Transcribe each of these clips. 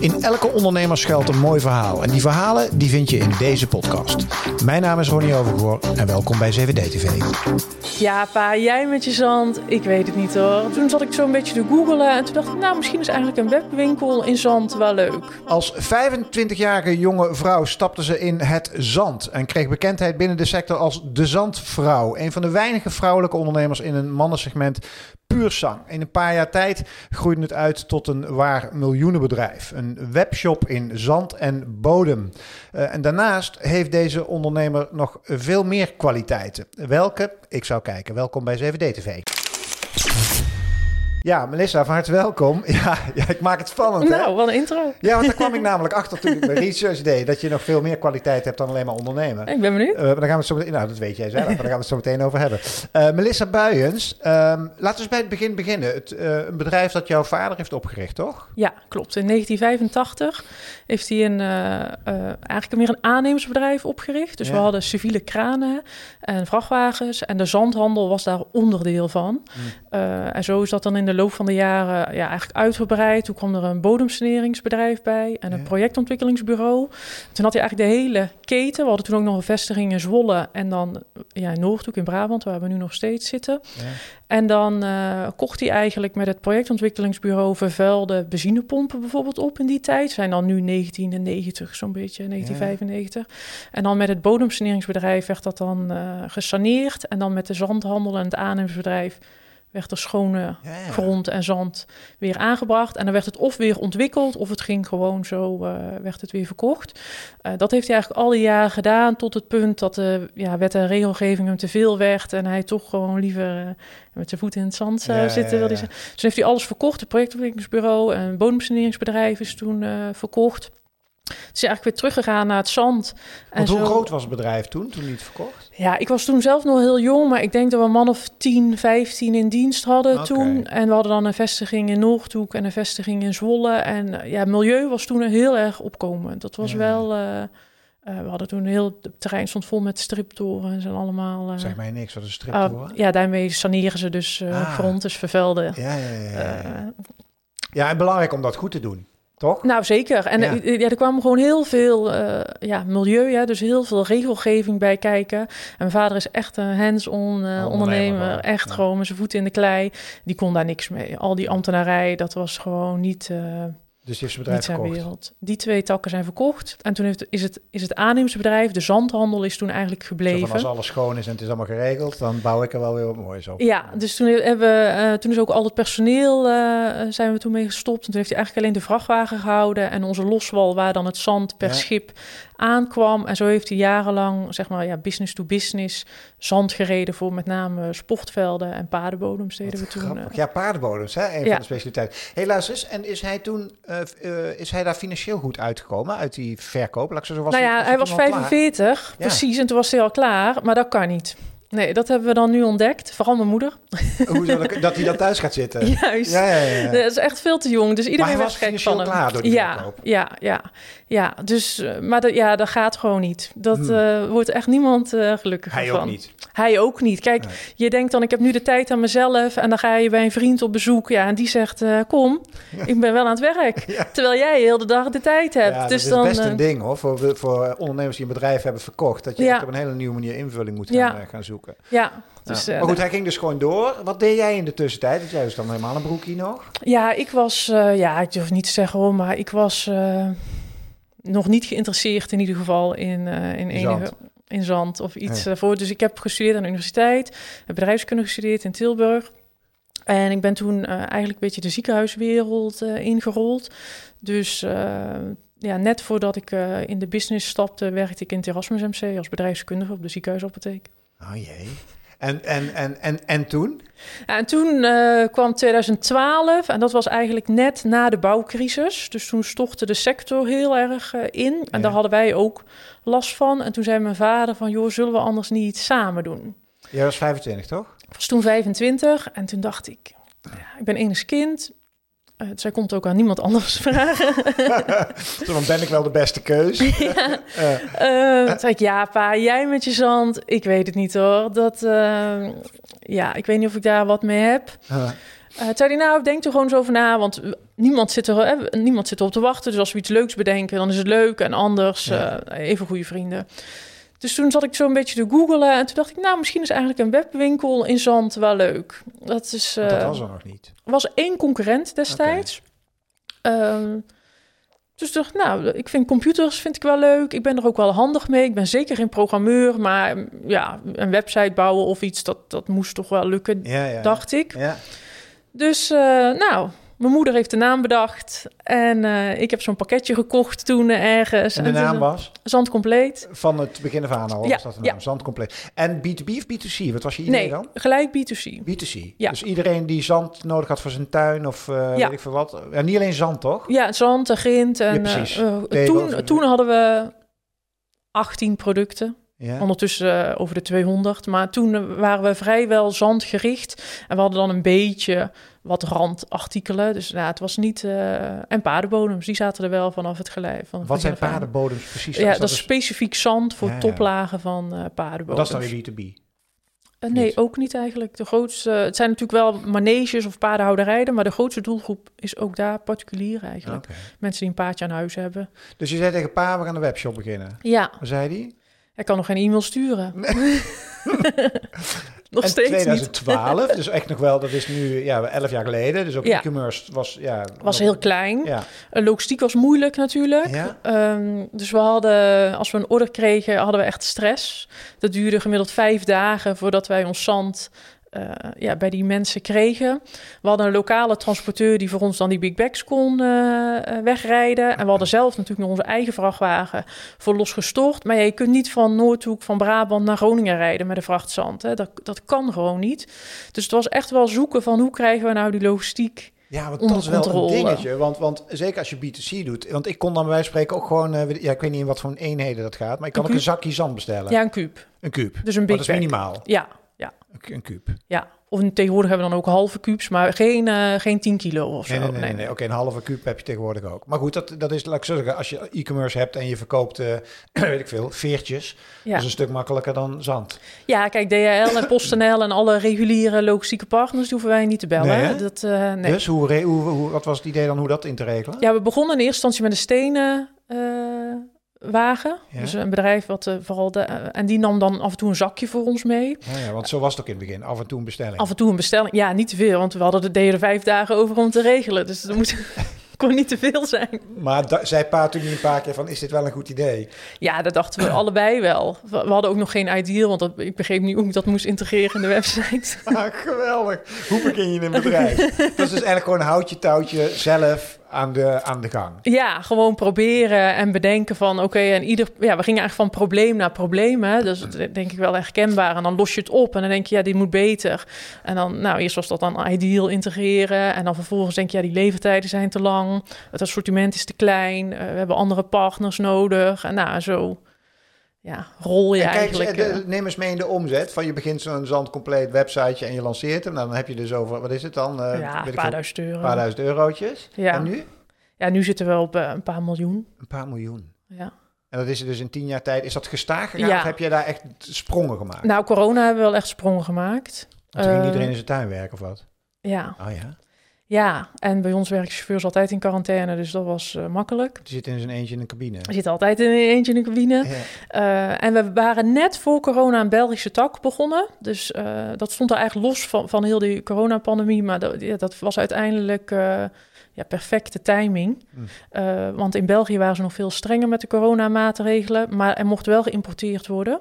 In elke ondernemer schuilt een mooi verhaal. En die verhalen die vind je in deze podcast. Mijn naam is Ronnie Overgoor en welkom bij 7D TV. Ja, pa, jij met je zand. Ik weet het niet hoor. Toen zat ik zo een beetje te googelen en toen dacht ik, nou, misschien is eigenlijk een webwinkel in zand wel leuk. Als 25-jarige jonge vrouw stapte ze in het zand en kreeg bekendheid binnen de sector als de Zandvrouw. Een van de weinige vrouwelijke ondernemers in een mannensegment In een paar jaar tijd groeide het uit tot een waar miljoenenbedrijf. Een webshop in zand en bodem. Uh, en daarnaast heeft deze ondernemer nog veel meer kwaliteiten. Welke? Ik zou kijken. Welkom bij 7D TV. Ja, Melissa, van harte welkom. Ja, ja, ik maak het spannend. Nou, hè? wat een intro. Ja, want daar kwam ik namelijk achter toen ik mijn research deed. Dat je nog veel meer kwaliteit hebt dan alleen maar ondernemen. Ik ben benieuwd. Uh, maar daar gaan we het zo meteen, nou, dat weet jij zelf, maar daar gaan we het zo meteen over hebben. Uh, Melissa Buyens, um, laten we eens bij het begin beginnen. Het, uh, een bedrijf dat jouw vader heeft opgericht, toch? Ja, klopt. In 1985 heeft hij een, eigenlijk meer een aannemersbedrijf opgericht. Dus ja. we hadden civiele kranen en vrachtwagens. En de zandhandel was daar onderdeel van. Mm. en zo is dat dan in de loop van de jaren ja, eigenlijk uitgebreid. Toen kwam er een bodemsaneringsbedrijf bij en een ja. projectontwikkelingsbureau. Toen had hij eigenlijk de hele keten. We hadden toen ook nog een vestiging in Zwolle en dan ja, in Noordhoek in Brabant, waar we nu nog steeds zitten. Ja. En dan uh, kocht hij eigenlijk met het projectontwikkelingsbureau vervuilde benzinepompen bijvoorbeeld op in die tijd. Zijn dan nu 1990, zo'n beetje, 1995. En dan met het bodemsaneringsbedrijf werd dat dan uh, gesaneerd. En dan met de zandhandel en het aannemersbedrijf werd er schone grond en zand weer aangebracht. En dan werd het of weer ontwikkeld, of het ging gewoon zo, uh, werd het weer verkocht. Uh, dat heeft hij eigenlijk al die jaren gedaan, tot het punt dat de ja, wet en regelgeving hem te veel werd. En hij toch gewoon liever uh, met zijn voeten in het zand ja, zitten wilde. Dus heeft hij alles verkocht. Het projectontwikkelingsbureau en bodemsaneringsbedrijf is toen verkocht. Het is eigenlijk weer teruggegaan naar het zand. Want hoe zo... groot was het bedrijf toen, toen niet verkocht? Ja, ik was toen zelf nog heel jong, maar ik denk dat we een man of 10, 15 in dienst hadden okay. toen. En we hadden dan een vestiging in Noordhoek en een vestiging in Zwolle. En ja, milieu was toen heel erg opkomend. Dat was ja. wel... Uh, uh, we hadden toen heel... Het terrein stond vol met striptorens en allemaal... Uh, zeg mij niks, wat een striptoren? ja, daarmee saneren ze dus ah. grond, dus vervelden. Ja. ja, ja. ja, en belangrijk om dat goed te doen. Toch? Nou, zeker. En ja. ja er kwam gewoon heel veel uh, ja, milieu, ja, dus heel veel regelgeving bij kijken. En mijn vader is echt een hands-on uh, oh, ondernemer. Echt ja. gewoon met zijn voeten in de klei. Die kon daar niks mee. Al die ambtenarij, dat was gewoon niet... Uh, dus die heeft zijn bedrijf verkocht? Wereld. Die twee takken zijn verkocht. En toen heeft, is, het, is het aannemersbedrijf, de zandhandel, is toen eigenlijk gebleven. als alles schoon is en het is allemaal geregeld, dan bouw ik er wel weer wat moois op. Ja, dus toen, hebben we, uh, toen is ook al het personeel, uh, zijn we toen mee gestopt. En toen heeft hij eigenlijk alleen de vrachtwagen gehouden en onze loswal, waar dan het zand per ja. schip aankwam. En zo heeft hij jarenlang, zeg maar, ja, business to business zand gereden voor met name sportvelden en paardenbodems deden we toen. Grappig. Ja, paardenbodems, hè? een ja. van de specialiteiten. Luister eens, en is hij toen, uh, uh, is hij daar financieel goed uitgekomen uit die verkoop? Laat ik zo, was nou ja, hij, hij was 45, ja. precies, en toen was hij al klaar, maar dat kan niet. Nee, dat hebben we dan nu ontdekt. Vooral mijn moeder. Hoezo, dat hij dan thuis gaat zitten? Juist. Ja, ja, ja. Dat is echt veel te jong. Dus iedereen was gek van hem. klaar door die ja, verkoop. ja, ja, ja. Dus, uh, maar dat, ja, dat gaat gewoon niet. Dat hmm. uh, wordt echt niemand uh, gelukkig Hij van. ook niet. Hij ook niet. Kijk, nee. je denkt dan, ik heb nu de tijd aan mezelf. En dan ga je bij een vriend op bezoek. Ja, en die zegt, uh, kom, ja. ik ben wel aan het werk. Ja. Terwijl jij heel de dag de tijd hebt. Ja, dus dat dan, is best een ding hoor, voor, voor ondernemers die een bedrijf hebben verkocht. Dat je op een hele nieuwe manier invulling moet gaan, gaan zoeken. Ja, dus, ja. Maar goed, hij ging dus gewoon door. Wat deed jij in de tussentijd? Want jij was dan helemaal een broekie nog? Ja, ik was, uh, ja, ik durf niet te zeggen hoor, maar ik was uh, nog niet geïnteresseerd in ieder geval in, uh, in, in enige... Zand. In zand of iets nee. voor. Dus ik heb gestudeerd aan de universiteit, heb bedrijfskunde gestudeerd in Tilburg. En ik ben toen eigenlijk een beetje de ziekenhuiswereld ingerold. Dus ja, net voordat ik in de business stapte, werkte ik in het Erasmus MC als bedrijfskundige op de ziekenhuisapotheek. Oh jee. En, en, en, en, en toen? Ja, en toen uh, kwam 2012 en dat was eigenlijk net na de bouwcrisis. Dus toen stortte de sector heel erg uh, in. En ja. daar hadden wij ook last van. En toen zei mijn vader van, joh, zullen we anders niet samen doen? Jij was 25, toch? Ik was toen 25 en toen dacht ik, ja, ik ben enig kind. Uh, zij komt ook aan niemand anders vragen. Dan ben ik wel de beste keus. ja. Uh. Uh, zei ik, ja pa, jij met je zand. Ik weet het niet hoor. Dat, ja, ik weet niet of ik daar wat mee heb. Zei hij, nou, denk er gewoon eens over na, want niemand zit, er, hè, niemand zit erop te wachten. Dus als we iets leuks bedenken, dan is het leuk. En anders even goede vrienden. Dus toen zat ik zo een beetje te googelen en toen dacht ik, nou, misschien is eigenlijk een webwinkel in Zand wel leuk. Dat, is, dat was er nog niet. was één concurrent destijds. Ehm, dus ik dacht, nou, ik vind computers vind ik wel leuk. Ik ben er ook wel handig mee. Ik ben zeker geen programmeur, maar ja, een website bouwen of iets, dat, dat moest toch wel lukken, ja, ja. dacht ik. Ja. Dus uh, nou, mijn moeder heeft de naam bedacht. En uh, ik heb zo'n pakketje gekocht toen ergens. En de naam was? Zand Compleet. Van het begin van al ja, was dat de naam, ja. Zand Compleet. En B2B of B2C? Wat was je idee nee, dan? gelijk B2C. B2C. Ja. Dus iedereen die zand nodig had voor zijn tuin of uh, ja. weet ik veel wat. Ja, niet alleen zand, toch? Ja, zand en grind. En, ja, precies. Uh, toen, toen hadden we 18 producten. Ja. Ondertussen uh, over de 200. Maar toen waren we vrijwel zandgericht. En we hadden dan een beetje wat randartikelen. Dus ja, het was niet... Uh, en paardenbodems, die zaten er wel vanaf het gelijk. Van wat zijn paardenbodems precies? Ja, dat, is specifiek zand voor ja, toplagen van uh, paardenbodems. Dat is dan weer B2B? Uh, nee, ook niet eigenlijk. De grootste, het zijn natuurlijk wel maneges of paardenhouderijen, maar de grootste doelgroep is ook daar particulier eigenlijk. Okay. Mensen die een paardje aan huis hebben. Dus je zei tegen pa, we gaan een webshop beginnen. Ja. Wat zei die? Hij kan nog geen e-mail sturen. Nee. nog en steeds 2012, niet. dus echt nog wel, dat is nu ja, 11 jaar geleden. Dus ook ja. e-commerce was... Ja, was heel klein. Ja. Logistiek was moeilijk natuurlijk. Ja. Um, dus we hadden, als we een order kregen, hadden we echt stress. Dat duurde gemiddeld vijf dagen voordat wij ons zand uh, ja, bij die mensen kregen. We hadden een lokale transporteur die voor ons dan die big bags kon uh, wegrijden. En we hadden zelf natuurlijk nog onze eigen vrachtwagen voor losgestort. Maar ja, je kunt niet van Noordhoek, van Brabant naar Groningen rijden met een vrachtzand. Hè. Dat, dat kan gewoon niet. Dus het was echt wel zoeken van hoe krijgen we nou die logistiek ja, want dat is wel controle. een dingetje. Want, want zeker als je B2C doet. Want ik kon dan bij wijze van spreken ook gewoon... Uh, ja, ik weet niet in wat voor eenheden dat gaat. Maar ik kan een ook een zakje zand bestellen. Ja, een kuub. Een kuub. Dus een big dat is minimaal. Ja. Een, kuub. Ja. Of tegenwoordig hebben we dan ook halve kubus, maar geen, uh, geen 10 kilo of zo. Nee, nee, nee. nee, nee. Oké, een halve kuub heb je tegenwoordig ook. Maar goed, dat, dat is, laat ik zo zeggen, als je e-commerce hebt en je verkoopt, uh, weet ik veel, veertjes, ja. dat is een stuk makkelijker dan zand. Ja, kijk, DHL en PostNL en alle reguliere logistieke partners, die hoeven wij niet te bellen. Dat, uh, nee. Dus hoe, hoe, hoe, wat was het idee dan hoe dat in te regelen? Ja, we begonnen in eerste instantie met een stenen wagen. Ja. Dus een bedrijf wat uh, vooral de, uh, en die nam dan af en toe een zakje voor ons mee. Ja, ja, want zo was het ook in het begin. Af en toe een bestelling. Af en toe een bestelling. Ja, niet te veel, want we hadden de deden vijf dagen over om te regelen. Dus er moet kon niet te veel zijn. Maar da- zei pa toen niet een paar keer van, is dit wel een goed idee? Ja, dat dachten we allebei wel. We, we, hadden ook nog geen ideal, want dat, ik begreep niet hoe ik dat moest integreren in de website. Ah, geweldig. Hoe begin je in een bedrijf? dat is dus eigenlijk gewoon een houtje touwtje zelf aan de, aan de gang. Ja, gewoon proberen en bedenken van oké, en ieder. Ja, we gingen eigenlijk van probleem naar probleem. Dus dat denk ik wel herkenbaar. En dan los je het op en dan denk je, ja, dit moet beter. En dan, nou, eerst was dat dan ideal integreren. En dan vervolgens denk je, ja, die levertijden zijn te lang. Het assortiment is te klein. Uh, we hebben andere partners nodig. En nou, zo ja, rol je en kijk, eigenlijk. De, neem eens mee in de omzet. Van je begint zo'n zandcompleet websiteje en je lanceert hem. Nou, dan heb je dus over, wat is het dan? Uh, ja, een paar duizend euro. Een paar duizend eurotjes. Ja. En nu? Ja, nu zitten we op uh, een paar miljoen. Een paar miljoen. Ja. En dat is dus in tien jaar tijd. Is dat gestaag gegaan ja. of heb je daar echt sprongen gemaakt? Nou, corona hebben we wel echt sprongen gemaakt. Want toen ging uh, iedereen in zijn tuin werken of wat? Ja. Oh ja? Ja, en bij ons werken chauffeurs altijd in quarantaine, dus dat was uh, makkelijk. Die zit in zijn eentje in een cabine. Die zit altijd in een eentje in een cabine. Ja. Uh, en we waren net voor corona een Belgische tak begonnen. Dus uh, dat stond er eigenlijk los van, van heel die coronapandemie. Maar dat, ja, dat was uiteindelijk ja, perfecte timing. Mm. want in België waren ze nog veel strenger met de coronamaatregelen. Maar er mocht wel geïmporteerd worden.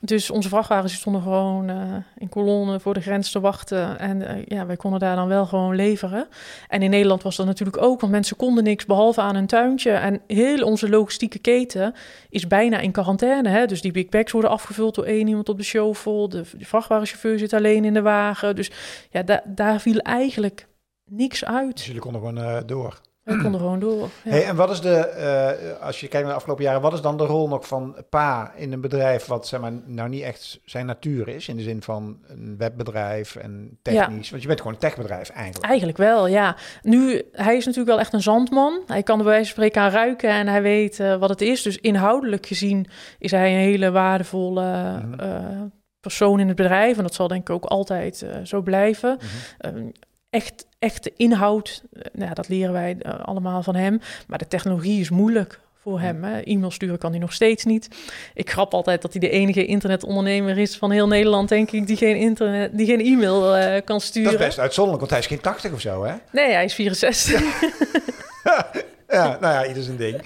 Dus onze vrachtwagens stonden gewoon uh, in kolonnen voor de grens te wachten. En uh, ja, wij konden daar dan wel gewoon leveren. En in Nederland was dat natuurlijk ook, want mensen konden niks behalve aan een tuintje. En heel onze logistieke keten is bijna in quarantaine. Hè? Dus die big bags worden afgevuld door één iemand op de shovel. De, de vrachtwagenchauffeur zit alleen in de wagen. Dus ja, da daar viel eigenlijk niks uit. Dus jullie konden gewoon uh, door? We konden gewoon door. Ja. Hey, en wat is de, uh, als je kijkt naar de afgelopen jaren, wat is dan de rol nog van pa in een bedrijf wat zeg maar nou niet echt zijn natuur is, in de zin van een webbedrijf en technisch? Ja. Want je bent gewoon een techbedrijf eigenlijk. Eigenlijk wel, ja. Nu, hij is natuurlijk wel echt een zandman. Hij kan er bij wijze van spreken aan ruiken en hij weet uh, wat het is. Dus inhoudelijk gezien is hij een hele waardevolle mm -hmm. uh, persoon in het bedrijf. En dat zal denk ik ook altijd zo blijven. Mm echt, echt de inhoud, nou, dat leren wij allemaal van hem. Maar de technologie is moeilijk voor hem. E-mail sturen kan hij nog steeds niet. Ik grap altijd dat hij de enige internetondernemer is van heel Nederland, denk ik, die geen, internet, die geen e-mail uh, kan sturen. Dat is best uitzonderlijk, want hij is geen 80 of zo, hè? Nee, hij is 64. ja, nou ja, ieder zijn ding.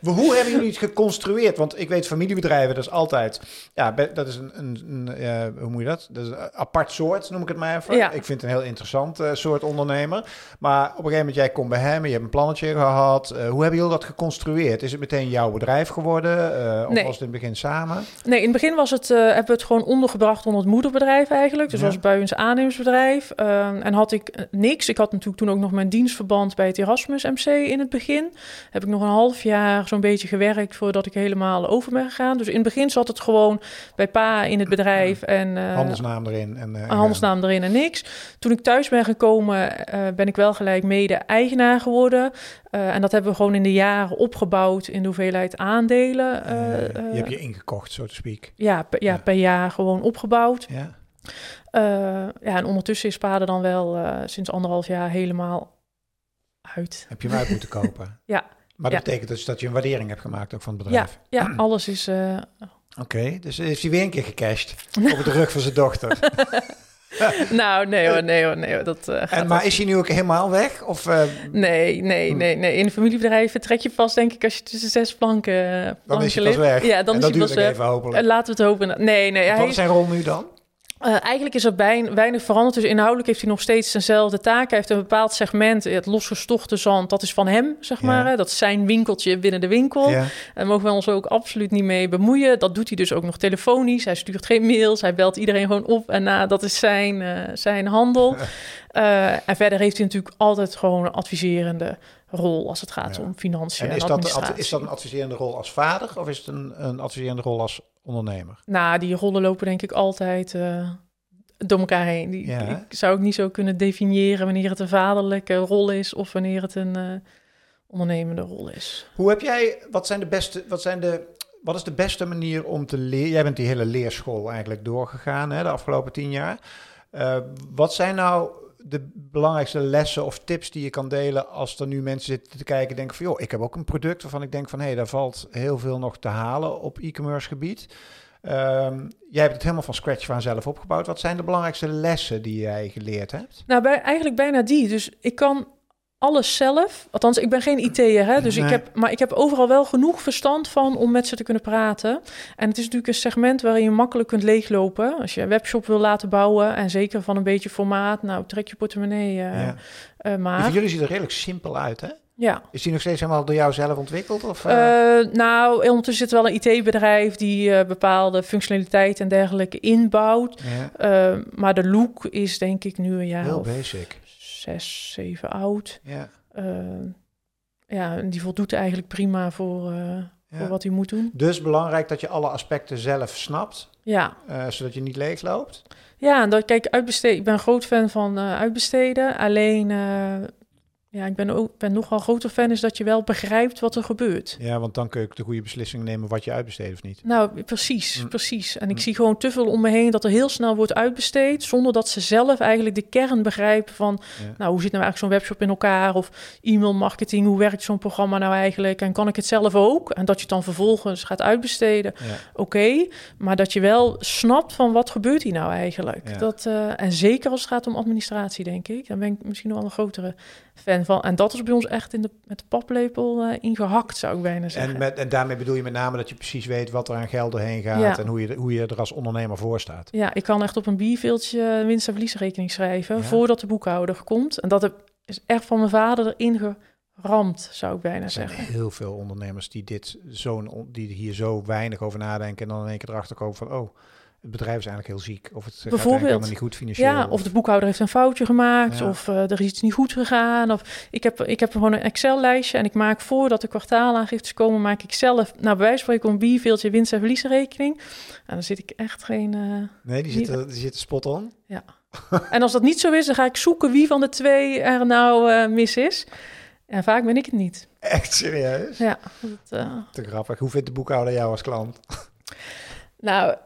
Maar hoe hebben jullie het geconstrueerd? Want ik weet, familiebedrijven, dat is altijd... Ja, dat is een... een, een uh, hoe moet je dat? Dat is een apart soort, noem ik het maar even. Ja. Ik vind het een heel interessant uh, soort ondernemer. Maar op een gegeven moment, jij komt bij hem... je hebt een plannetje gehad. Uh, hoe hebben jullie dat geconstrueerd? Is het meteen jouw bedrijf geworden? of nee. was het in het begin samen? Nee, in het begin was het, hebben we het gewoon ondergebracht onder het moederbedrijf eigenlijk. Dus ja. was bij ons aannemersbedrijf. Ehm, en had ik niks. Ik had natuurlijk toen ook nog mijn dienstverband bij het Erasmus MC in het begin. Heb ik nog een half jaar zo'n beetje gewerkt voordat ik helemaal over ben gegaan. Dus in het begin zat het gewoon bij pa in het bedrijf. En, uh, handelsnaam erin. En, uh, handelsnaam erin en niks. Toen ik thuis ben gekomen, uh, ben ik wel gelijk mede-eigenaar geworden. en dat hebben we gewoon in de jaren opgebouwd in de hoeveelheid aandelen. je hebt je ingekocht, zo te speak. Ja, ja, ja, per jaar gewoon opgebouwd. Ja. ja, en ondertussen is Paden dan wel sinds anderhalf jaar helemaal uit. Heb je hem uit moeten kopen? ja. Maar dat betekent dus dat je een waardering hebt gemaakt ook van het bedrijf? Ja, ja alles is... Uh... Oké, dus heeft hij weer een keer gecashed op de rug van zijn dochter. nou, nee hoor, nee hoor, nee hoor. Dat, uh, en, maar is hij nu ook helemaal weg? Of, uh... Nee, nee, hm. nee, nee. In familiebedrijven trek je vast, denk ik, als je tussen zes planken, planken Dan is hij pas weg. Ja, dan en is hij pas weg. even hopelijk. Laten we het hopen. Nee, nee. Wat is zijn rol nu dan? Uh, eigenlijk is er weinig veranderd. Dus inhoudelijk heeft hij nog steeds dezelfde taak. Hij heeft een bepaald segment, het losgestochte zand, dat is van hem, zeg maar. Hè? Dat is zijn winkeltje binnen de winkel. Ja. Daar mogen we ons ook absoluut niet mee bemoeien. Dat doet hij dus ook nog telefonisch. Hij stuurt geen mails, hij belt iedereen gewoon op en na. Dat is zijn, uh, zijn handel. uh, en verder heeft hij natuurlijk altijd gewoon een adviserende rol als het gaat om financiën en, is en dat, is dat een adviserende rol als vader of is het een, een adviserende rol als ondernemer? Nou, die rollen lopen denk ik altijd uh, door elkaar heen. Die, Ik zou ook niet zo kunnen definiëren wanneer het een vaderlijke rol is of wanneer het een uh, ondernemende rol is. Hoe heb jij, wat zijn de beste, wat zijn de, wat is de beste manier om te leren? Jij bent die hele leerschool eigenlijk doorgegaan hè, de afgelopen tien jaar. Uh, wat zijn nou de belangrijkste lessen of tips die je kan delen als er nu mensen zitten te kijken denken van joh, ik heb ook een product waarvan ik denk van hé, hey, daar valt heel veel nog te halen op e-commerce gebied. Um, jij hebt het helemaal van scratch van zelf opgebouwd. Wat zijn de belangrijkste lessen die jij geleerd hebt? Nou, bij, eigenlijk bijna die. Dus ik kan alles zelf. Althans, ik ben geen IT'er, hè, dus ik heb, maar ik heb overal wel genoeg verstand van om met ze te kunnen praten. En het is natuurlijk een segment waarin je makkelijk kunt leeglopen. Als je een webshop wil laten bouwen en zeker van een beetje formaat, nou trek je portemonnee uh, ja. uh, maar. Jullie ziet er redelijk simpel uit, hè? Ja. Is die nog steeds helemaal door jou zelf ontwikkeld? Of, uh... nou, ondertussen zit wel een IT-bedrijf die bepaalde functionaliteit en dergelijke inbouwt. Ja. maar de look is denk ik nu een jaar Heel of basic zes, zeven oud. Ja. Uh, ja, en die voldoet eigenlijk prima voor, ja. voor wat hij moet doen. Dus belangrijk dat je alle aspecten zelf snapt. Ja. Uh, zodat je niet leegloopt. Ja, en dat kijk, uitbesteden. Ik ben groot fan van uitbesteden. Alleen ja, ik ben, ook, ben nogal grote fan is dat je wel begrijpt wat er gebeurt. Ja, want dan kun je de goede beslissing nemen wat je uitbesteedt of niet. Nou, precies, mm. precies. En ik mm. zie gewoon te veel om me heen dat er heel snel wordt uitbesteed... zonder dat ze zelf eigenlijk de kern begrijpen van... nou, hoe zit nou eigenlijk zo'n webshop in elkaar? Of e-mail marketing, hoe werkt zo'n programma nou eigenlijk? En kan ik het zelf ook? En dat je het dan vervolgens gaat uitbesteden. Ja. Oké, maar dat je wel snapt van wat gebeurt hier nou eigenlijk. Ja. Dat, uh, en zeker als het gaat om administratie, denk ik. Dan ben ik misschien nog wel een grotere fan van. En dat is bij ons echt in de, met de paplepel uh, ingehakt, zou ik bijna zeggen. En, met, en daarmee bedoel je met name dat je precies weet wat er aan geld doorheen gaat en hoe je, hoe je er als ondernemer voor staat. Ja, ik kan echt op een bierveeltje winst- en verliesrekening schrijven voordat de boekhouder komt. En dat is echt van mijn vader erin geramd, zou ik bijna er zijn zeggen. heel veel ondernemers die, dit zo, die hier zo weinig over nadenken en dan in één keer erachter komen van, oh het bedrijf is eigenlijk heel ziek. Of het Bijvoorbeeld, gaat helemaal niet goed financieel. Ja, of, de boekhouder heeft een foutje gemaakt. Of uh, er is iets niet goed gegaan. Of ik heb, ik heb gewoon een Excel-lijstje. En ik maak voordat de kwartaalaangiftes komen, maak ik zelf, nou bij wijze van spreken, een bierveeltje winst- en verliesrekening. En dan zit ik echt geen... Uh, nee, die zit, die zit spot on. Ja. en als dat niet zo is, dan ga ik zoeken wie van de twee er nou uh, mis is. En vaak ben ik het niet. Echt serieus? Ja. Dat, Te grappig. Hoe vindt de boekhouder jou als klant? Nou,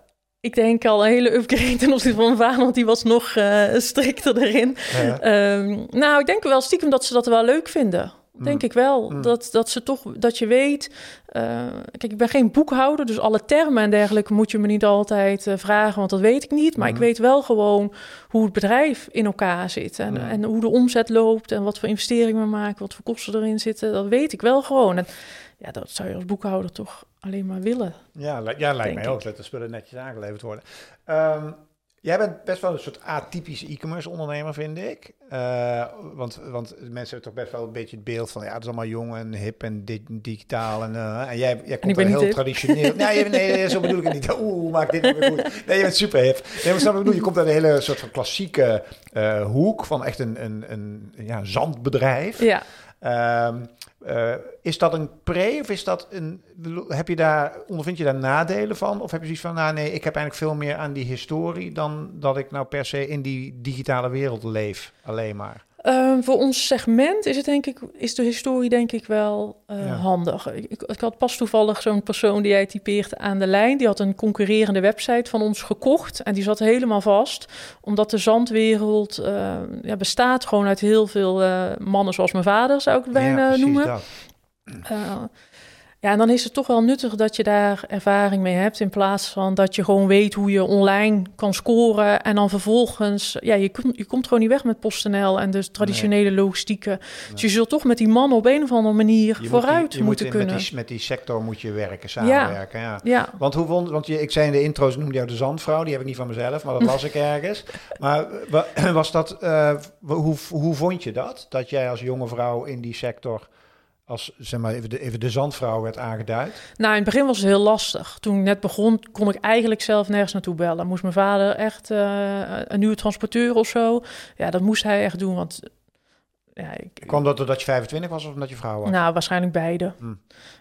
ik denk al een hele upgrade ten opzichte van vader, want die was nog uh, strikter erin. Ehm, nou, ik denk wel stiekem dat ze dat wel leuk vinden. Denk mm. ik wel. Mm. Dat, dat ze toch, dat je weet. Uh, kijk, ik ben geen boekhouder, dus alle termen en dergelijke moet je me niet altijd uh, vragen, want dat weet ik niet. Maar ik mm. weet wel gewoon hoe het bedrijf in elkaar zit. En, en hoe de omzet loopt en wat voor investeringen we maken, wat voor kosten erin zitten. Dat weet ik wel gewoon. En ja, dat zou je als boekhouder toch alleen maar willen. Ja, ja lijkt mij ook dat de spullen netjes aangeleverd worden. Um, Jij bent best wel een soort atypische e-commerce ondernemer, vind ik. Uh, want, want mensen hebben toch best wel een beetje het beeld van... ja, het is allemaal jong en hip en digitaal. En, uh, en jij, jij komt heel traditioneel... nee, nee, zo bedoel ik het niet. Oeh, maak dit weer goed. Nee, je bent super hip. Nee, maar snap ik bedoel? Je komt uit een hele soort van klassieke uh, hoek... van echt een, een, een ja, zandbedrijf. Ja. Um, uh, is dat een pre of is dat een. Heb je daar, ondervind je daar nadelen van? Of heb je zoiets van, nou nee, ik heb eigenlijk veel meer aan die historie dan dat ik nou per se in die digitale wereld leef, alleen maar? Ehm, voor ons segment is, het denk ik, is de historie denk ik wel uh, handig. Ik, ik, had pas toevallig zo'n persoon die jij typeert aan de lijn. Die had een concurrerende website van ons gekocht. En die zat helemaal vast. Omdat de zandwereld uh, ja, bestaat gewoon uit heel veel uh, mannen zoals mijn vader, zou ik het bijna ja, noemen. Dat. Ja, en dan is het toch wel nuttig dat je daar ervaring mee hebt. In plaats van dat je gewoon weet hoe je online kan scoren. En dan vervolgens, ja, je, komt je komt gewoon niet weg met PostNL en de traditionele logistieke. Dus je zult toch met die man op een of andere manier vooruit moet je moeten kunnen. Met die, met die sector moet je werken, samenwerken. Ja. ja. Want hoe vond, want je, ik zei in de intro's, noemde jou de zandvrouw. Die heb ik niet van mezelf, maar dat las ik ergens. Maar was dat, uh, hoe, hoe vond je dat? Dat jij als jonge vrouw in die sector als zeg maar, even, de, even de zandvrouw werd aangeduid? Nou, in het begin was het heel lastig. Toen ik net begon, kon ik eigenlijk zelf nergens naartoe bellen. Moest mijn vader echt uh, een nieuwe transporteur of zo. Ja, dat moest hij echt doen, want ja, ik, Kwam dat doordat je 25 was of omdat je vrouw was? Nou, waarschijnlijk beide. Hm.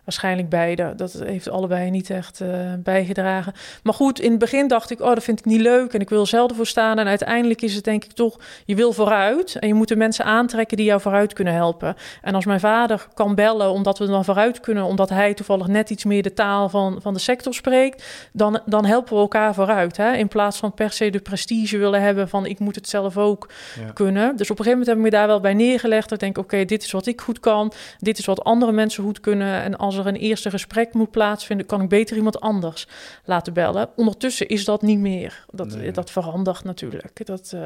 Waarschijnlijk beide. Dat heeft allebei niet echt uh, bijgedragen. Maar goed, in het begin dacht ik, oh, dat vind ik niet leuk en ik wil zelf ervoor staan. En uiteindelijk is het denk ik toch, je wil vooruit en je moet de mensen aantrekken die jou vooruit kunnen helpen. En als mijn vader kan bellen omdat we dan vooruit kunnen, omdat hij toevallig net iets meer de taal van, van de sector spreekt, dan, dan helpen we elkaar vooruit. Hè? In plaats van per se de prestige willen hebben van ik moet het zelf ook kunnen. Dus op een gegeven moment heb ik me daar wel bij neergelegd neergelegd. Ik denk, oké, dit is wat ik goed kan. Dit is wat andere mensen goed kunnen. En als er een eerste gesprek moet plaatsvinden, kan ik beter iemand anders laten bellen. Ondertussen is dat niet meer. Dat, dat verandert natuurlijk. Dat, uh,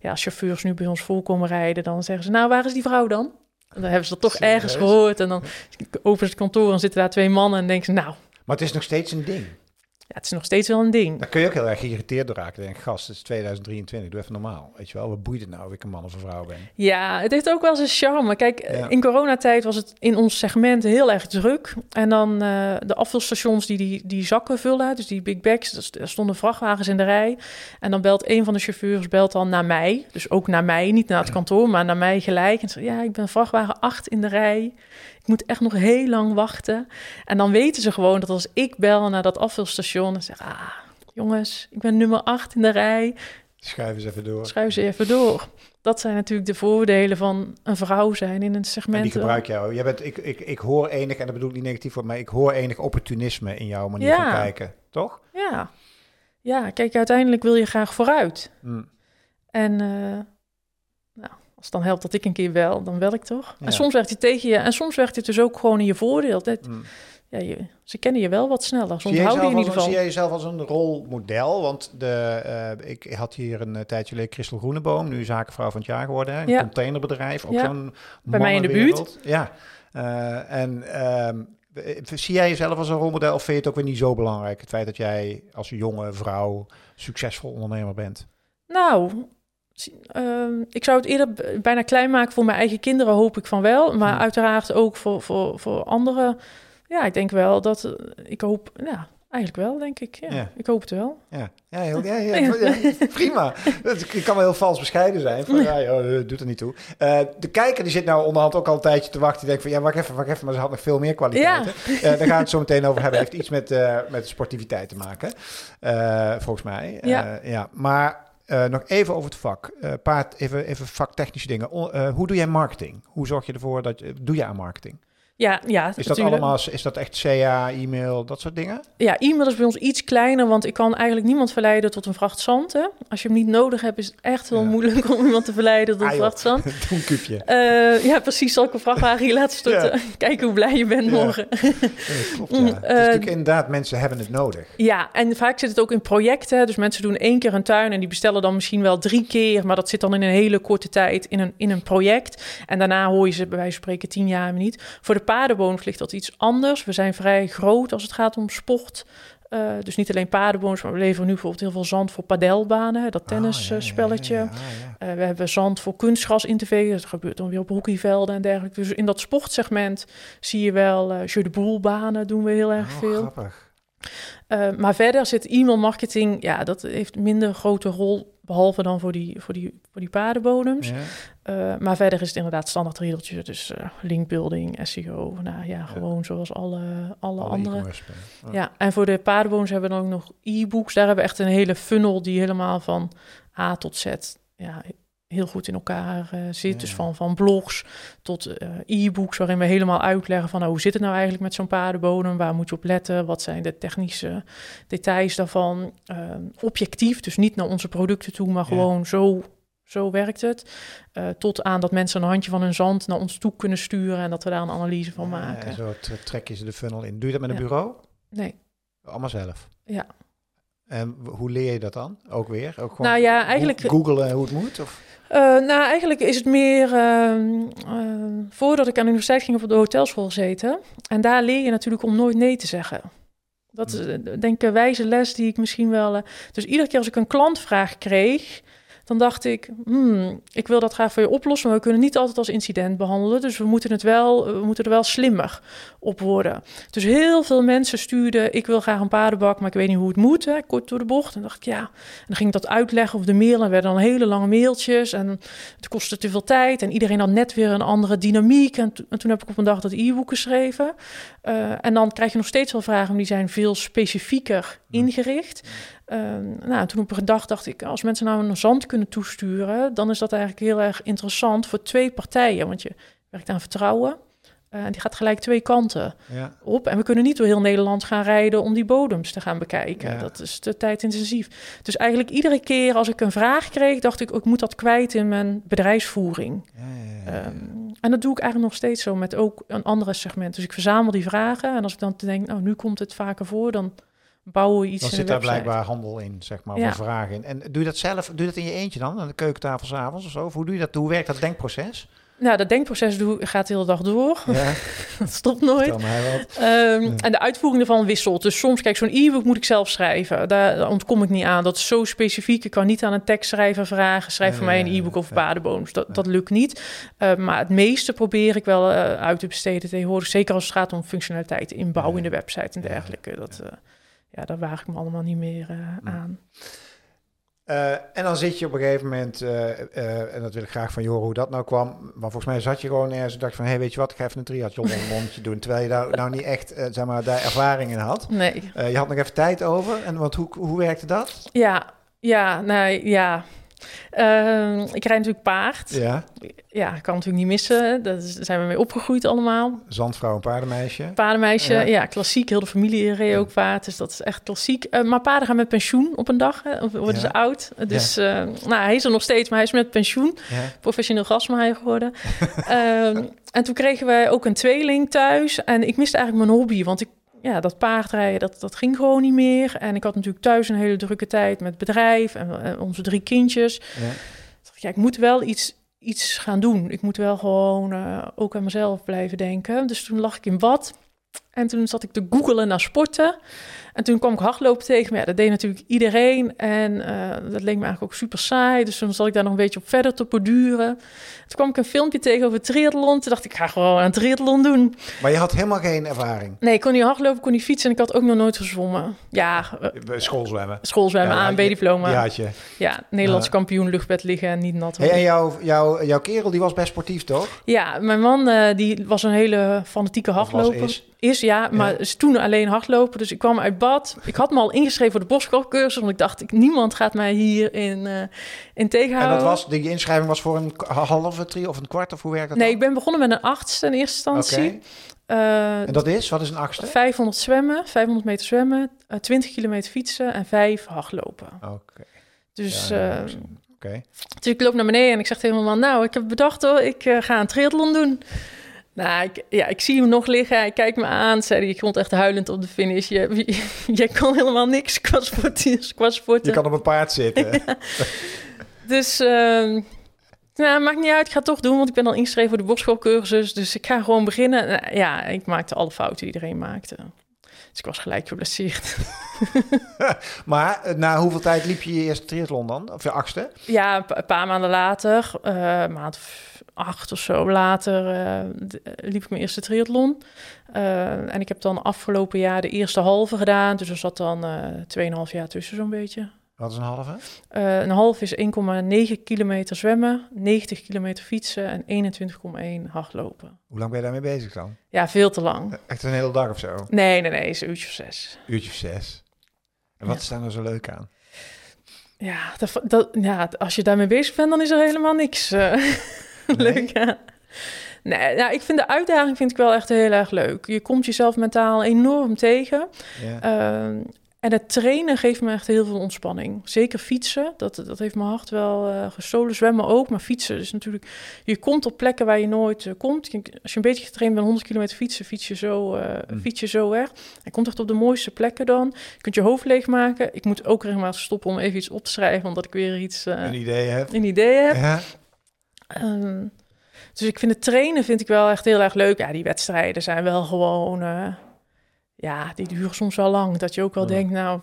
ja, als chauffeurs nu bij ons vol komen rijden, dan zeggen ze, nou, waar is die vrouw dan? dan hebben ze dat toch ergens gehoord. En dan over het kantoor en zitten daar twee mannen en denken ze, nou... Maar het is nog steeds een ding. Het is nog steeds wel een ding. Daar kun je ook heel erg geïrriteerd door raken. Denk, gast, het is 2023, doe even normaal. Weet je wel, wat boeit het nou of ik een man of een vrouw ben? Ja, het heeft ook wel zijn charme. Kijk, in coronatijd was het in ons segment heel erg druk. En dan uh, de afvalstations die, die die zakken vullen, dus die big bags, er stonden vrachtwagens in de rij. En dan belt een van de chauffeurs belt dan naar mij. Dus ook naar mij, niet naar het kantoor, maar naar mij gelijk. En zegt, ja, ik ben vrachtwagen 8 in de rij moet echt nog heel lang wachten. En dan weten ze gewoon dat als ik bel naar dat afvalstation en zeg, ah, jongens, ik ben nummer 8 in de rij. Schuiven ze even door. Schuiven ze even door. Dat zijn natuurlijk de voordelen van een vrouw zijn in een segment. En die gebruik jou. Jij bent, ik, ik, ik hoor enig, en dat bedoel ik niet negatief voor mij, ik hoor enig opportunisme in jouw manier van kijken, toch? Ja. Ja, kijk, uiteindelijk wil je graag vooruit. Hmm. En uh, als het dan helpt dat ik een keer wel, dan wel ik toch. En soms werkt het tegen je. En soms werkt het dus ook gewoon in je voordeel. Dat, mm. ja, je, ze kennen je wel wat sneller. Ze onthouden je in ieder geval. Zie jij jezelf als een rolmodel? Want de, uh, ik had hier een uh, tijdje geleden Christel Groeneboom, nu zakenvrouw van het jaar geworden. Een ja. containerbedrijf, ook zo'n Bij mij in de buurt. Ja. Uh, en um, zie jij jezelf als een rolmodel of vind je het ook weer niet zo belangrijk? Het feit dat jij als jonge vrouw succesvol ondernemer bent? Nou, Ehm, ik zou het eerder bijna klein maken voor mijn eigen kinderen, hoop ik van wel. Maar uiteraard ook voor, voor, voor anderen. Ja, ik denk wel dat eh, ik hoop. Ja, eigenlijk wel, denk ik. Ja, Ik hoop het wel. Ja, ja, heel, ja, ja, prima. Ik kan wel heel vals bescheiden zijn. Van, ja, joh, doet er niet toe. Uh, de kijker die zit nou onderhand ook al een tijdje te wachten. Die denkt van, ja, wacht even, wacht even. Maar ze had nog veel meer kwaliteiten. Uh, daar gaan we het zo meteen over hebben. Heeft iets met, uh, met sportiviteit te maken. volgens mij. Ja. ja. Maar uh, nog even over het vak. Uh, paard, even, even vaktechnische dingen. Uh, hoe doe jij marketing? Hoe zorg je ervoor dat je. Doe je aan marketing? Ja, ja. Is dat allemaal, is dat echt CA, e-mail, dat soort dingen? Ja, e-mail is bij ons iets kleiner, want ik kan eigenlijk niemand verleiden tot een vracht zand. Hè? Als je hem niet nodig hebt, is het echt heel moeilijk om iemand te verleiden tot een ah, vracht zand. Doe een kupje. Uh, ja, precies. Zal ik een vrachtwagen hier laten storten? Kijken hoe blij je bent morgen. klopt, ja. het is natuurlijk inderdaad, mensen hebben het nodig. Ja, en vaak zit het ook in projecten. Dus mensen doen één keer een tuin en die bestellen dan misschien wel drie keer, maar dat zit dan in een hele korte tijd in een, in een project. En daarna hoor je ze bij wijze van spreken tien jaar niet. Voor de paardenboom ligt dat iets anders. We zijn vrij groot als het gaat om sport. Uh, dus niet alleen paardenboons, maar we leveren nu bijvoorbeeld heel veel zand voor padelbanen, dat ah, tennisspelletje. Uh, we hebben zand voor kunstgras in te vegen. Dat gebeurt dan weer op hockeyvelden en dergelijke. Dus in dat sportsegment zie je wel uh, jeu de boel banen doen we heel erg oh, veel. Grappig. Uh, maar verder zit e-mail marketing, ja, dat heeft minder grote rol Behalve dan voor die, voor die, voor die paardenbodems. Ja. Uh, maar verder is het inderdaad standaard riedeltje. Dus uh, linkbuilding, SEO. Nou ja, gewoon zoals alle, alle, andere. Ja, en voor de paardenbodems hebben we dan ook nog e-books. Daar hebben we echt een hele funnel die helemaal van A tot Z ja, heel goed in elkaar uh, zit. Dus van, van blogs tot uh, e-books, waarin we helemaal uitleggen van nou, hoe zit het nou eigenlijk met zo'n paardenbodem? Waar moet je op letten? Wat zijn de technische details daarvan? Uh, objectief, dus niet naar onze producten toe, maar gewoon zo, zo werkt het. tot aan dat mensen een handje van hun zand naar ons toe kunnen sturen en dat we daar een analyse van maken. Ja, zo trek je ze de funnel in. Doe je dat met een bureau? Nee. Allemaal zelf? Ja. En hoe leer je dat dan? Ook weer? Ook gewoon nou ja, eigenlijk... Googelen hoe het moet? Of? Uh, nou, eigenlijk is het meer uh, voordat ik aan de universiteit ging op de hotelschool gezeten. En daar leer je natuurlijk om nooit nee te zeggen. Dat is denk ik een wijze les die ik misschien wel. dus iedere keer als ik een klantvraag kreeg, dan dacht ik, hmm, ik wil dat graag voor je oplossen, maar we kunnen niet altijd als incident behandelen. Dus we moeten, het wel, we moeten er wel slimmer op worden. Dus heel veel mensen stuurden, ik wil graag een paardenbak, maar ik weet niet hoe het moet, hè, kort door de bocht. En dacht ik, ja, en dan ging ik dat uitleggen of de mail. En werden dan hele lange mailtjes en het kostte te veel tijd. En iedereen had net weer een andere dynamiek. En, en toen heb ik op een dag dat e-book geschreven. Uh, en dan krijg je nog steeds wel vragen, maar die zijn veel specifieker ingericht. Uh, nou, toen op een dag dacht ik, als mensen nou een zand kunnen toesturen, dan is dat eigenlijk heel erg interessant voor twee partijen. Want je werkt aan vertrouwen. Uh, die gaat gelijk twee kanten ja. op. En we kunnen niet door heel Nederland gaan rijden om die bodems te gaan bekijken. Dat is te tijdintensief. Dus eigenlijk iedere keer als ik een vraag kreeg, dacht ik, ik moet dat kwijt in mijn bedrijfsvoering. Ja, um, en dat doe ik eigenlijk nog steeds zo met ook een andere segment. Dus ik verzamel die vragen. En als ik dan denk, nou, nu komt het vaker voor, dan bouwen we iets Dan zit daar blijkbaar handel in, zeg maar, ja. vragen in. En doe je dat zelf, doe je dat in je eentje dan, aan de keukentafel s'avonds of zo? Of hoe doe je dat? Hoe werkt dat denkproces? Nou, dat denkproces doe, gaat de hele dag door. Ja. dat stopt nooit. Um, En de uitvoering ervan wisselt. Dus soms, kijk, zo'n e-book moet ik zelf schrijven. Daar, ontkom ik niet aan. Dat is zo specifiek. Ik kan niet aan een tekstschrijver vragen. Schrijf voor mij een e-book over paardenboom. Dat, dat lukt niet. Uh, maar het meeste probeer ik wel uh, uit te besteden tegenwoordig. Zeker als het gaat om functionaliteit, inbouw in de website en dergelijke. Dat, uh, ja, daar waag ik me allemaal niet meer uh, aan. Uh, en dan zit je op een gegeven moment, uh, en dat wil ik graag van je horen hoe dat nou kwam. Maar volgens mij zat je gewoon ergens en dacht van, hé, hey, weet je wat, ik ga even een triathlon een mondje doen. Terwijl je daar nou niet echt, zeg maar, daar ervaring in had. Nee. je had nog even tijd over. En want hoe, hoe werkte dat? Ja, ja, nou ja, Uh, ik rijd natuurlijk paard. Ja. Ja, kan natuurlijk niet missen. Daar zijn we mee opgegroeid allemaal. Zandvrouw en paardenmeisje. Paardenmeisje, ja. klassiek. Heel de familie reed ook paard. Dus dat is echt klassiek. Uh, maar paarden gaan met pensioen op een dag. Hè, worden ze oud. Dus uh, nou, hij is er nog steeds, maar hij is met pensioen. Professioneel grasmaaier geworden. Ehm, en toen kregen wij ook een tweeling thuis. En ik miste eigenlijk mijn hobby. Want ik ja, dat paardrijden, dat, dat ging gewoon niet meer. En ik had natuurlijk thuis een hele drukke tijd met bedrijf en, onze drie kindjes. Ja. ja, ik moet wel iets, iets gaan doen. Ik moet wel gewoon uh, ook aan mezelf blijven denken. Dus toen lag ik in bad. En toen zat ik te googelen naar sporten. En toen kwam ik hardlopen tegen. Maar ja, dat deed natuurlijk iedereen. En uh, dat leek me eigenlijk ook super saai. Dus toen zat ik daar nog een beetje op verder te borduren. Toen kwam ik een filmpje tegen over triathlon. Toen dacht ik, ik ga gewoon een triathlon doen. Maar je had helemaal geen ervaring? Nee, ik kon niet hardlopen, kon niet fietsen. En ik had ook nog nooit gezwommen. Ja. Uh, schoolzwemmen? Schoolzwemmen, ja, B-diploma. Ja, je. Ja, Nederlands kampioen, luchtbed liggen en niet nat hey, en jouw, jouw, jouw kerel, die was best sportief, toch? Ja, mijn man, die was een hele fanatieke hardloper is, ja, maar ja. is toen alleen hardlopen. Dus ik kwam uit bad. Ik had me al ingeschreven voor de boscursus, want ik dacht, ik, niemand gaat mij hier in, uh, in tegenhouden. En dat was, die inschrijving was voor een halve, drie of een kwart, of hoe werkt dat Nee, ik ben begonnen met een achtste in eerste instantie. en dat is? Wat is een achtste? 500 zwemmen, 500 meter zwemmen, 20 kilometer fietsen en 5 hardlopen. Oké. Dus, Ja, uh, Oké. dus ik loop naar beneden en ik zeg tegen mijn man... nou, ik heb bedacht hoor, ik eh, ga een triathlon doen. Nou, ik, ja, ik zie hem nog liggen. Hij kijkt me aan. Zei hij, ik stond echt huilend op de finish. Je, je, je kan helemaal niks qua sporten. Qua sporten. Je kan op een paard zitten. Ja. Dus, uh, nou, maakt niet uit. Ik ga het toch doen, want ik ben al ingeschreven voor de bokschoolcursus. Dus ik ga gewoon beginnen. Nou, ja, ik maakte alle fouten die iedereen maakte. Dus ik was gelijk geblesseerd. maar eh, na hoeveel tijd liep je je eerste triathlon dan? Of je achtste? Ja, een paar maanden later, uh, maand acht of zo later, uh, liep ik mijn eerste triathlon. Uh, en ik heb dan afgelopen jaar de eerste halve gedaan. Dus er zat dan uh, 2,5 jaar tussen zo'n beetje. Wat is een halve? Uh, een half is 1,9 kilometer zwemmen, 90 kilometer fietsen en 21,1 hardlopen. Hoe lang ben je daarmee bezig dan? Ja, veel te lang. Echt een hele dag of zo? Nee, nee, nee, is een uurtje of zes. Uurtje of zes. En wat Ja. is daar nou zo leuk aan? Ja, dat, dat, ja, als je daarmee bezig bent, dan is er helemaal niks uh, leuk aan. Nee, nou, ik vind de uitdaging vind ik wel echt heel erg leuk. Je komt jezelf mentaal enorm tegen. Ja. Uh, en het trainen geeft me echt heel veel ontspanning. Zeker fietsen, dat, dat heeft mijn hart wel uh, gestolen. Zwemmen ook, maar fietsen is natuurlijk... Je komt op plekken waar je nooit uh, komt. Als je een beetje getraind bent, 100 kilometer fietsen, fiets je zo, uh, mm. fiets je zo weg. Je komt echt op de mooiste plekken dan. Je kunt je hoofd leegmaken. Ik moet ook regelmatig stoppen om even iets op te schrijven, omdat ik weer iets... een idee heb. Een idee heb. Ja. Um, dus ik vind het trainen vind ik wel echt heel erg leuk. Ja, die wedstrijden zijn wel gewoon... uh, ja, die duren soms wel lang. Dat je ook wel Ja. denkt, nou,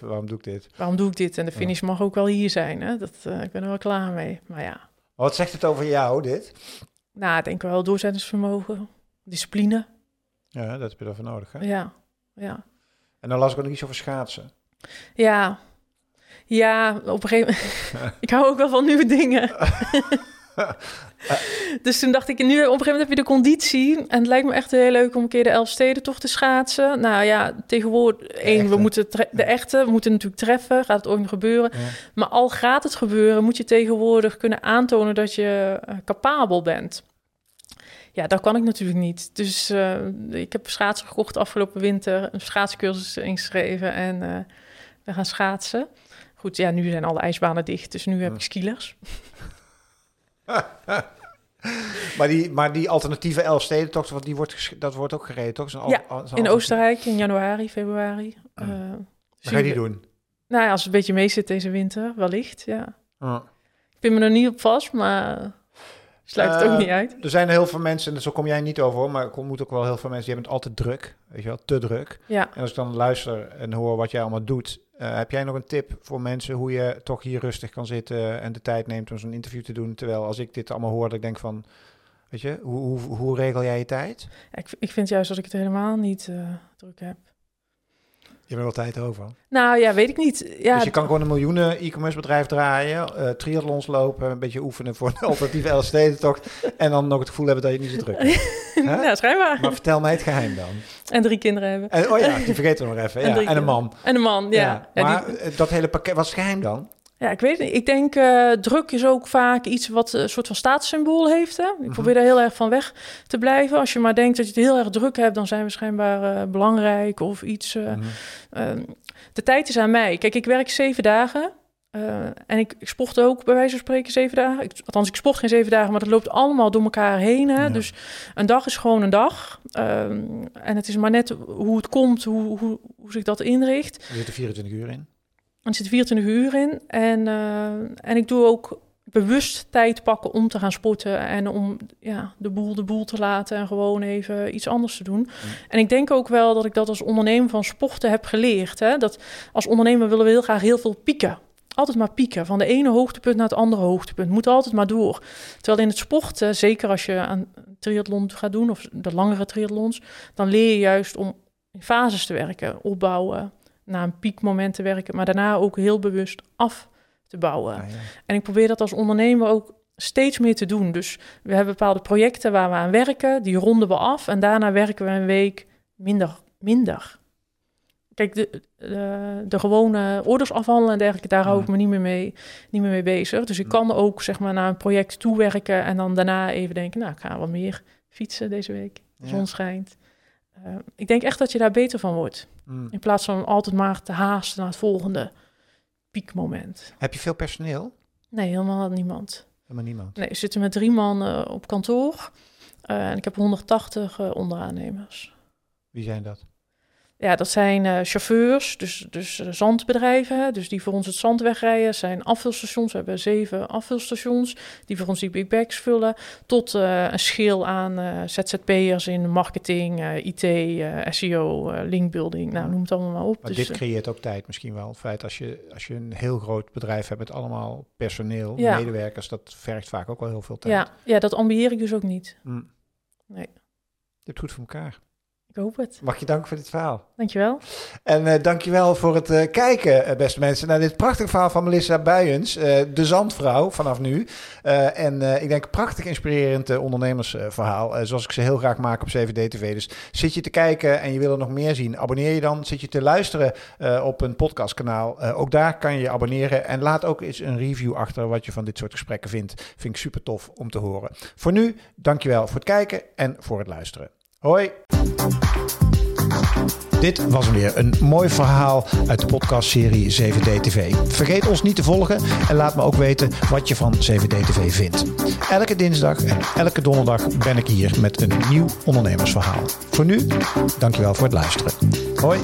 Waarom doe ik dit? waarom doe ik dit? En de finish mag ook wel hier zijn. Hè? Dat, uh, ik ben er wel klaar mee. Maar ja, Wat zegt het over jou, dit? nou, ik denk wel doorzettingsvermogen, discipline. Ja, dat heb je ervoor nodig, hè? Ja, ja. En dan las ik ook nog iets over schaatsen. Ja, ja, op een gegeven moment... ik hou ook wel van nieuwe dingen. dus toen dacht ik, nu op een gegeven moment heb je de conditie. En het lijkt me echt heel leuk om een keer de Elfstedentocht te schaatsen. Nou ja, tegenwoordig, één, we moeten de echte, we moeten natuurlijk treffen. Gaat het ooit nog gebeuren? Ja. Maar al gaat het gebeuren, moet je tegenwoordig kunnen aantonen dat je uh, capabel bent. Ja, dat kan ik natuurlijk niet. Dus uh, ik heb schaatsen gekocht afgelopen winter, een schaatscursus ingeschreven en uh, we gaan schaatsen. Goed, ja, nu zijn alle ijsbanen dicht, dus nu heb ik skilers. maar, die, maar die alternatieve Elfstedentocht, want die wordt, dat wordt ook gereden, toch? Al, ja, al, in Oostenrijk in januari, februari. Uh, uh, ga je die doen? Nou ja, als het een beetje mee zit deze winter, wellicht, ja. Ik pin me er niet op vast, maar sluit het ook niet uit. Er zijn heel veel mensen, en zo kom jij niet over, hoor, maar ik ontmoet ook wel heel veel mensen, die hebben het altijd druk, weet je wel, te druk. Ja. En als ik dan luister en hoor wat jij allemaal doet, uh, heb jij nog een tip voor mensen hoe je toch hier rustig kan zitten en de tijd neemt om zo'n interview te doen? Terwijl als ik dit allemaal hoor, dat ik denk van, weet je, hoe, hoe, hoe regel jij je tijd? Ik, ik vind juist dat ik het helemaal niet uh, druk heb. Je hebt wel tijd over. Nou ja, weet ik niet. Ja, dus je kan gewoon een miljoenen e-commerce bedrijf draaien, uh, triathlons lopen, een beetje oefenen voor een alternatieve Elfstedentocht en dan nog het gevoel hebben dat je niet zo druk hebt. nou, schijnbaar. Maar vertel mij het geheim dan. En drie kinderen hebben. En, oh ja, die vergeten we nog even. Ja, en, en een man. En een man, ja. ja maar die... dat hele pakket, wat is het geheim dan? Ja, ik weet het niet. Ik denk, uh, druk is ook vaak iets wat een soort van statussymbool heeft. Hè? Ik probeer daar heel erg van weg te blijven. Als je maar denkt dat je het heel erg druk hebt, dan zijn we schijnbaar uh, belangrijk of iets. Uh, mm-hmm. de tijd is aan mij. Kijk, ik werk zeven dagen. en ik, ik sport ook bij wijze van spreken zeven dagen. Ik, althans, ik sport geen zeven dagen, maar dat loopt allemaal door elkaar heen. Hè? Ja. Dus een dag is gewoon een dag. en het is maar net hoe het komt, hoe, hoe, hoe zich dat inricht. Er zitten 24 uur in. Er zit 24 uur in. En, uh, en ik doe ook bewust tijd pakken om te gaan sporten. En om ja, de boel de boel te laten en gewoon even iets anders te doen. Mm. En ik denk ook wel dat ik dat als ondernemer van sporten heb geleerd. Hè? Dat als ondernemer willen we heel graag heel veel pieken. Altijd maar pieken. Van de ene hoogtepunt naar het andere hoogtepunt. Moet altijd maar door. Terwijl in het sporten, zeker als je aan triathlon gaat doen... of de langere triathlons... dan leer je juist om in fases te werken. Opbouwen, naar een piekmoment te werken, maar daarna ook heel bewust af te bouwen. Ah, ja. En ik probeer dat als ondernemer ook steeds meer te doen. Dus we hebben bepaalde projecten waar we aan werken, die ronden we af en daarna werken we een week minder. minder. Kijk, de, de, de gewone orders afhandelen en dergelijke, daar hou ik me niet meer mee, niet meer mee bezig. Dus ik kan ook zeg maar naar een project toewerken en dan daarna even denken, nou, ik ga wat meer fietsen deze week. de zon schijnt. Uh, ik denk echt dat je daar beter van wordt. Mm. In plaats van altijd maar te haasten naar het volgende piekmoment. Heb je veel personeel? Nee, helemaal niemand. Helemaal niemand? Nee, we zitten met drie man op kantoor. Uh, en ik heb 180 uh, onderaannemers. Wie zijn dat? Ja, dat zijn uh, chauffeurs, dus, dus uh, zandbedrijven, dus die voor ons het zand wegrijden. zijn afvulstations, we hebben zeven afvulstations die voor ons die big bags vullen. Tot uh, een schil aan ZZP'ers in marketing, IT, SEO, linkbuilding, nou noem het allemaal maar op. Maar dus, dit creëert ook tijd misschien wel. Het feit als je, als je een heel groot bedrijf hebt met allemaal personeel, ja. medewerkers, dat vergt vaak ook wel heel veel tijd. Ja, ja dat ambieer ik dus ook niet. Mm. Nee. Je hebt goed voor elkaar. Ik hoop het. Mag je danken voor dit verhaal. Dankjewel. En uh, dankjewel voor het uh, kijken, uh, beste mensen, naar dit prachtige verhaal van Melissa Buyens, de zandvrouw vanaf nu. en ik denk een prachtig inspirerend ondernemersverhaal, zoals ik ze heel graag maak op 7D-TV. Dus zit je te kijken en je wil er nog meer zien, abonneer je dan. Zit je te luisteren op een podcastkanaal, ook daar kan je je abonneren. En laat ook eens een review achter wat je van dit soort gesprekken vindt. Vind ik super tof om te horen. Voor nu, dankjewel voor het kijken en voor het luisteren. Hoi. Dit was weer een mooi verhaal uit de podcastserie 7D TV. Vergeet ons niet te volgen en laat me ook weten wat je van 7D TV vindt. Elke dinsdag en elke donderdag ben ik hier met een nieuw ondernemersverhaal. Voor nu, dankjewel voor het luisteren. Hoi.